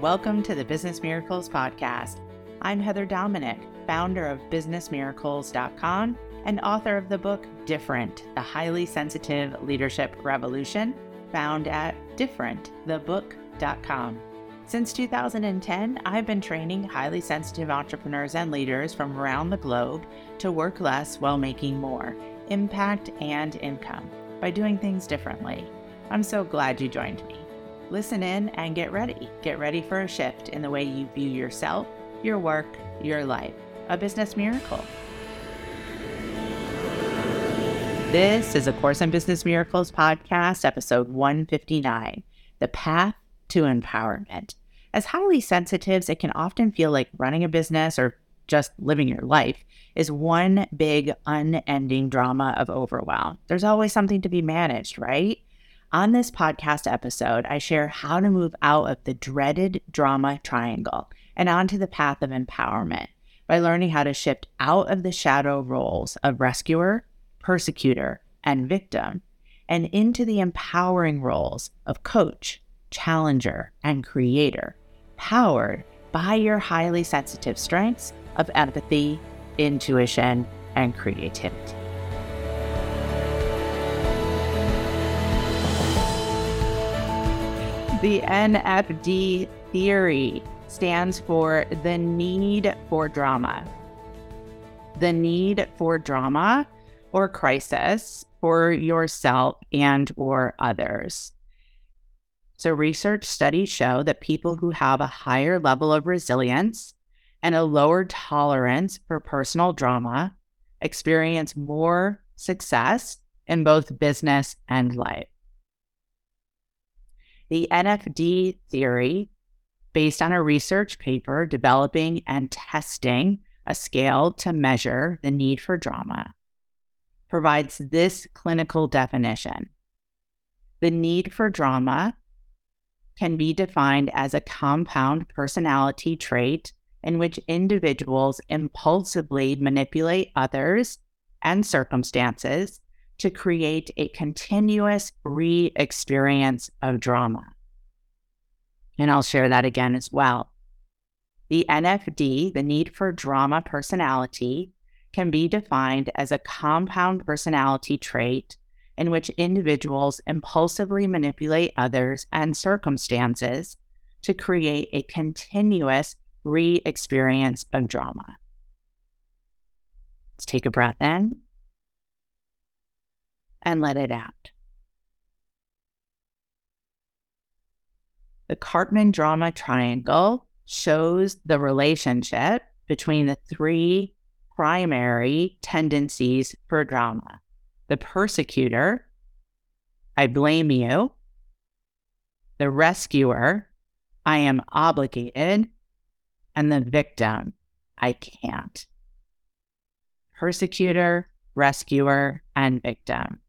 Welcome to the Business Miracles Podcast. I'm Heather Dominick, founder of BusinessMiracles.com and author of the book Different The Highly Sensitive Leadership Revolution, found at differentthebook.com. Since 2010, I've been training highly sensitive entrepreneurs and leaders from around the globe to work less while making more impact and income by doing things differently. I'm so glad you joined me. Listen in and get ready. Get ready for a shift in the way you view yourself, your work, your life. A business miracle. This is a Course in Business Miracles podcast, episode 159 The Path to Empowerment. As highly sensitives, it can often feel like running a business or just living your life is one big, unending drama of overwhelm. There's always something to be managed, right? On this podcast episode, I share how to move out of the dreaded drama triangle and onto the path of empowerment by learning how to shift out of the shadow roles of rescuer, persecutor, and victim and into the empowering roles of coach, challenger, and creator, powered by your highly sensitive strengths of empathy, intuition, and creativity. The NFD theory stands for the need for drama. The need for drama or crisis for yourself and or others. So research studies show that people who have a higher level of resilience and a lower tolerance for personal drama experience more success in both business and life. The NFD theory, based on a research paper developing and testing a scale to measure the need for drama, provides this clinical definition. The need for drama can be defined as a compound personality trait in which individuals impulsively manipulate others and circumstances to create a continuous re experience of drama. And I'll share that again as well. The NFD, the need for drama personality, can be defined as a compound personality trait in which individuals impulsively manipulate others and circumstances to create a continuous re experience of drama. Let's take a breath in and let it out. The Karpman drama triangle shows the relationship between the three primary tendencies for drama the persecutor, I blame you, the rescuer, I am obligated, and the victim, I can't. Persecutor, rescuer, and victim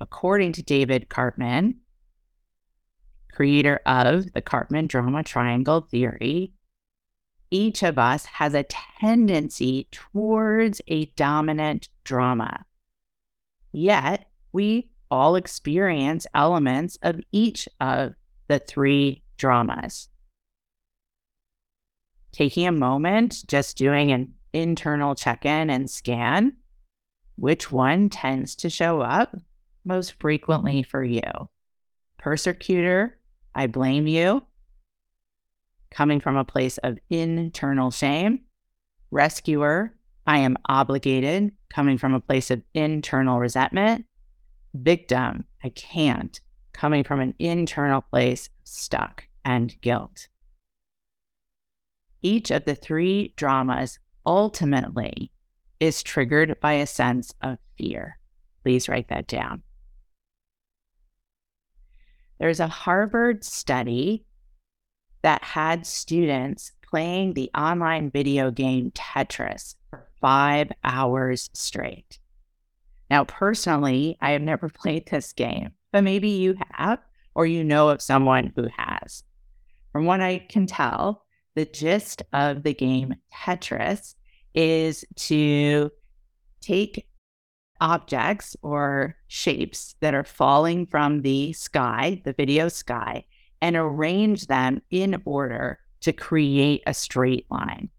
according to David Karpman, creator of the Karpman drama triangle theory, each of us has a tendency towards a dominant drama. Yet, we all experience elements of each of the three dramas. Taking a moment, just doing an internal check in and scan, which one tends to show up most frequently for you? Persecutor, I blame you, coming from a place of internal shame. Rescuer, I am obligated, coming from a place of internal resentment. Victim, I can't, coming from an internal place stuck and guilt. Each of the three dramas ultimately is triggered by a sense of fear. Please write that down. There's a Harvard study that had students playing the online video game Tetris for five hours straight. Now, personally, I have never played this game, but maybe you have, or you know of someone who has. From what I can tell, the gist of the game Tetris is to take objects or shapes that are falling from the sky, the video sky, and arrange them in order to create a straight line.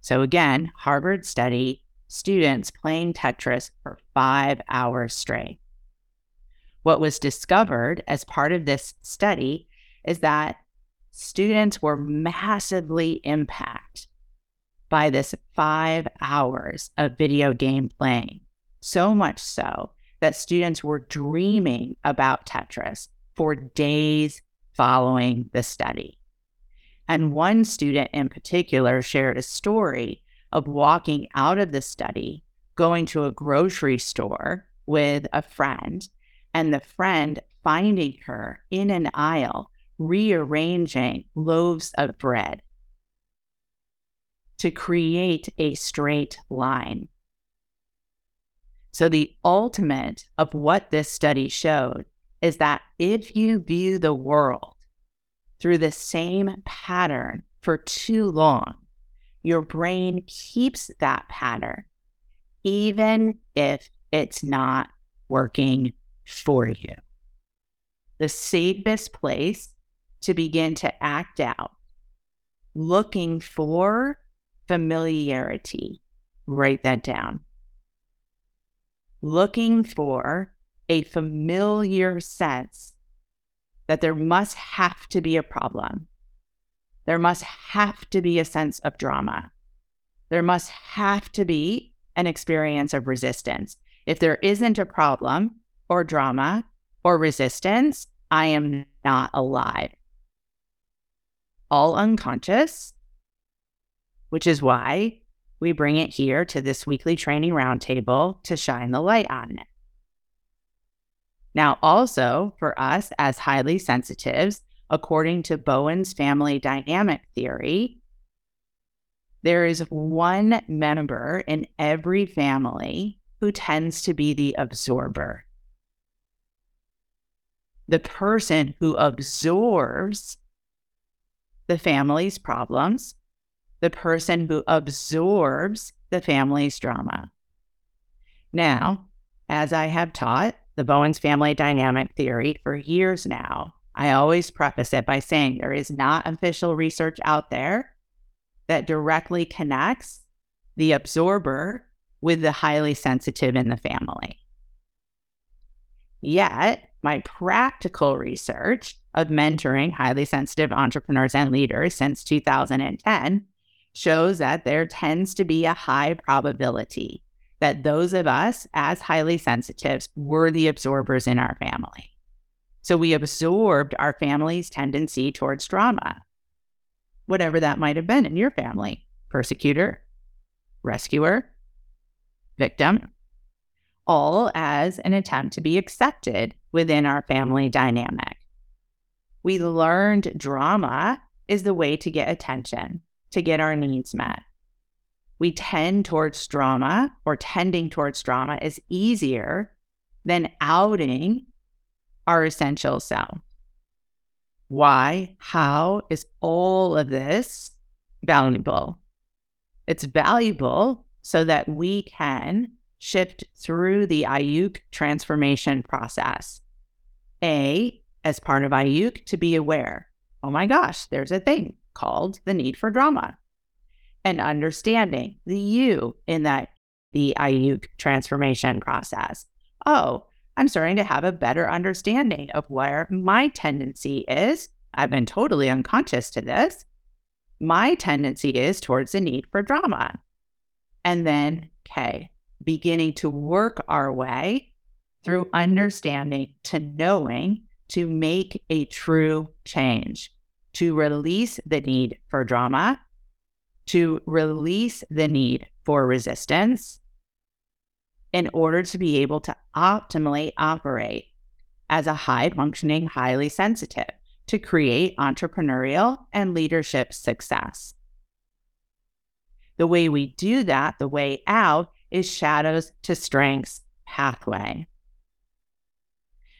So, again, Harvard study students playing Tetris for five hours straight. What was discovered as part of this study is that students were massively impacted by this five hours of video game playing. So much so that students were dreaming about Tetris for days following the study. And one student in particular shared a story of walking out of the study, going to a grocery store with a friend, and the friend finding her in an aisle rearranging loaves of bread to create a straight line. So, the ultimate of what this study showed is that if you view the world through the same pattern for too long, your brain keeps that pattern, even if it's not working for you. The safest place to begin to act out, looking for familiarity. Write that down. Looking for a familiar sense that there must have to be a problem. There must have to be a sense of drama. There must have to be an experience of resistance. If there isn't a problem or drama or resistance, I am not alive. All unconscious, which is why we bring it here to this weekly training roundtable to shine the light on it. Now, also for us as highly sensitives, according to Bowen's family dynamic theory, there is one member in every family who tends to be the absorber. The person who absorbs the family's problems, the person who absorbs the family's drama. Now, as I have taught, the Bowen's family dynamic theory for years now. I always preface it by saying there is not official research out there that directly connects the absorber with the highly sensitive in the family. Yet, my practical research of mentoring highly sensitive entrepreneurs and leaders since 2010 shows that there tends to be a high probability that those of us as highly sensitives were the absorbers in our family. So we absorbed our family's tendency towards drama, whatever that might have been in your family persecutor, rescuer, victim, all as an attempt to be accepted within our family dynamic. We learned drama is the way to get attention, to get our needs met we tend towards drama or tending towards drama is easier than outing our essential self. Why? How is all of this valuable? It's valuable so that we can shift through the Ayuk transformation process. A, as part of Ayuk, to be aware oh my gosh, there's a thing called the need for drama and understanding the you in that the Ayuk transformation process. Oh, I'm starting to have a better understanding of where my tendency is. I've been totally unconscious to this. My tendency is towards the need for drama. And then, okay, beginning to work our way through understanding to knowing to make a true change, to release the need for drama to release the need for resistance in order to be able to optimally operate as a high functioning, highly sensitive to create entrepreneurial and leadership success. The way we do that, the way out, is shadows to strengths pathway.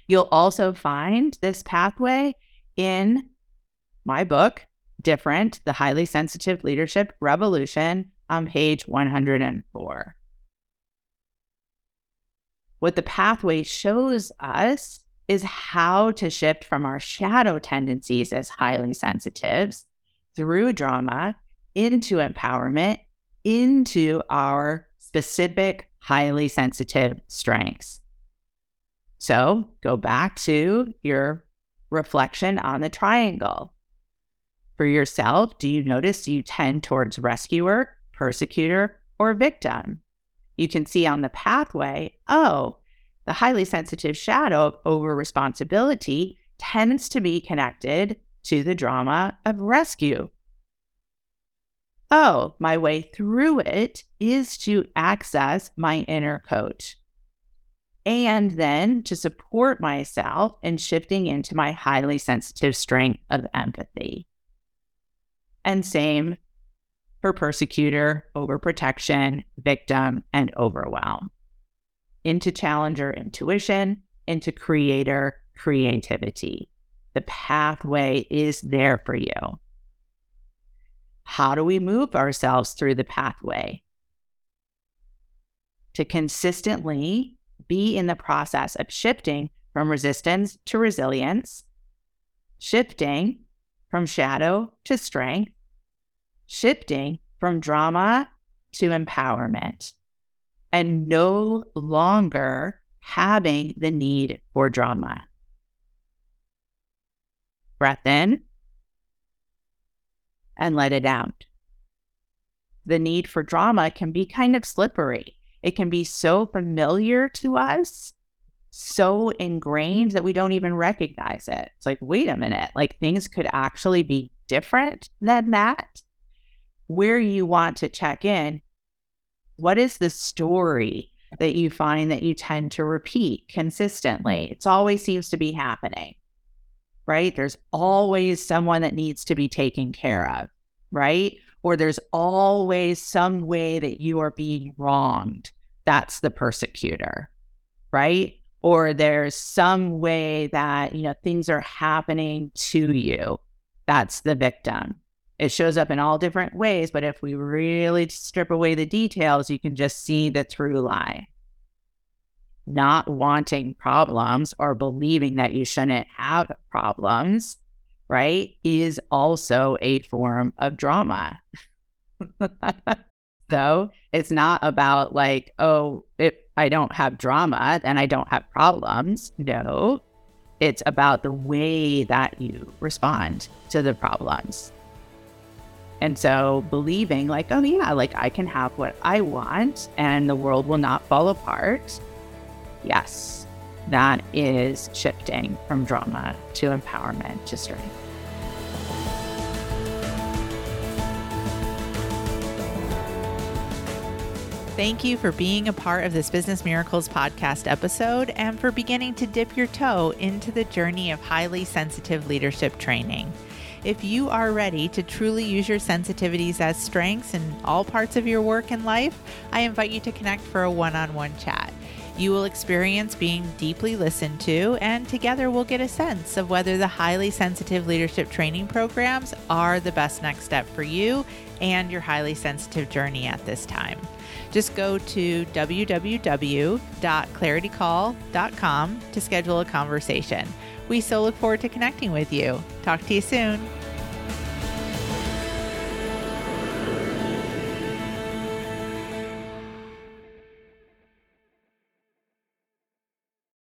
You'll also find this pathway in my book, different, the highly sensitive leadership revolution on page 104. What the pathway shows us is how to shift from our shadow tendencies as highly sensitives through drama into empowerment, into our specific highly sensitive strengths. So go back to your reflection on the triangle. For yourself, do you notice you tend towards rescuer, persecutor, or victim? You can see on the pathway, oh, the highly sensitive shadow of over responsibility tends to be connected to the drama of rescue. Oh, my way through it is to access my inner coach and then to support myself in shifting into my highly sensitive strength of empathy. And same for persecutor, overprotection, victim, and overwhelm. Into challenger intuition, into creator creativity. The pathway is there for you. How do we move ourselves through the pathway? To consistently be in the process of shifting from resistance to resilience, shifting from shadow to strength, shifting from drama to empowerment, and no longer having the need for drama. Breath in and let it out. The need for drama can be kind of slippery. It can be so familiar to us, so ingrained that we don't even recognize it. It's like, wait a minute, like things could actually be different than that. Where you want to check in, what is the story that you find that you tend to repeat consistently? It always seems to be happening, right? There's always someone that needs to be taken care of, right? or there's always some way that you are being wronged. That's the persecutor, right? Or there's some way that, you know, things are happening to you. That's the victim. It shows up in all different ways, but if we really strip away the details, you can just see the through line. Not wanting problems or believing that you shouldn't have problems right, is also a form of drama. so it's not about like, oh, if I don't have drama, then I don't have problems. No, it's about the way that you respond to the problems. And so believing, like, oh, yeah, like I can have what I want and the world will not fall apart. Yes, that is shifting from drama to empowerment to strength. Thank you for being a part of this Business Miracles podcast episode and for beginning to dip your toe into the journey of highly sensitive leadership training. If you are ready to truly use your sensitivities as strengths in all parts of your work and life, I invite you to connect for a one on one chat. You will experience being deeply listened to, and together we'll get a sense of whether the highly sensitive leadership training programs are the best next step for you and your highly sensitive journey at this time. Just go to www.claritycall.com to schedule a conversation. We so look forward to connecting with you. Talk to you soon.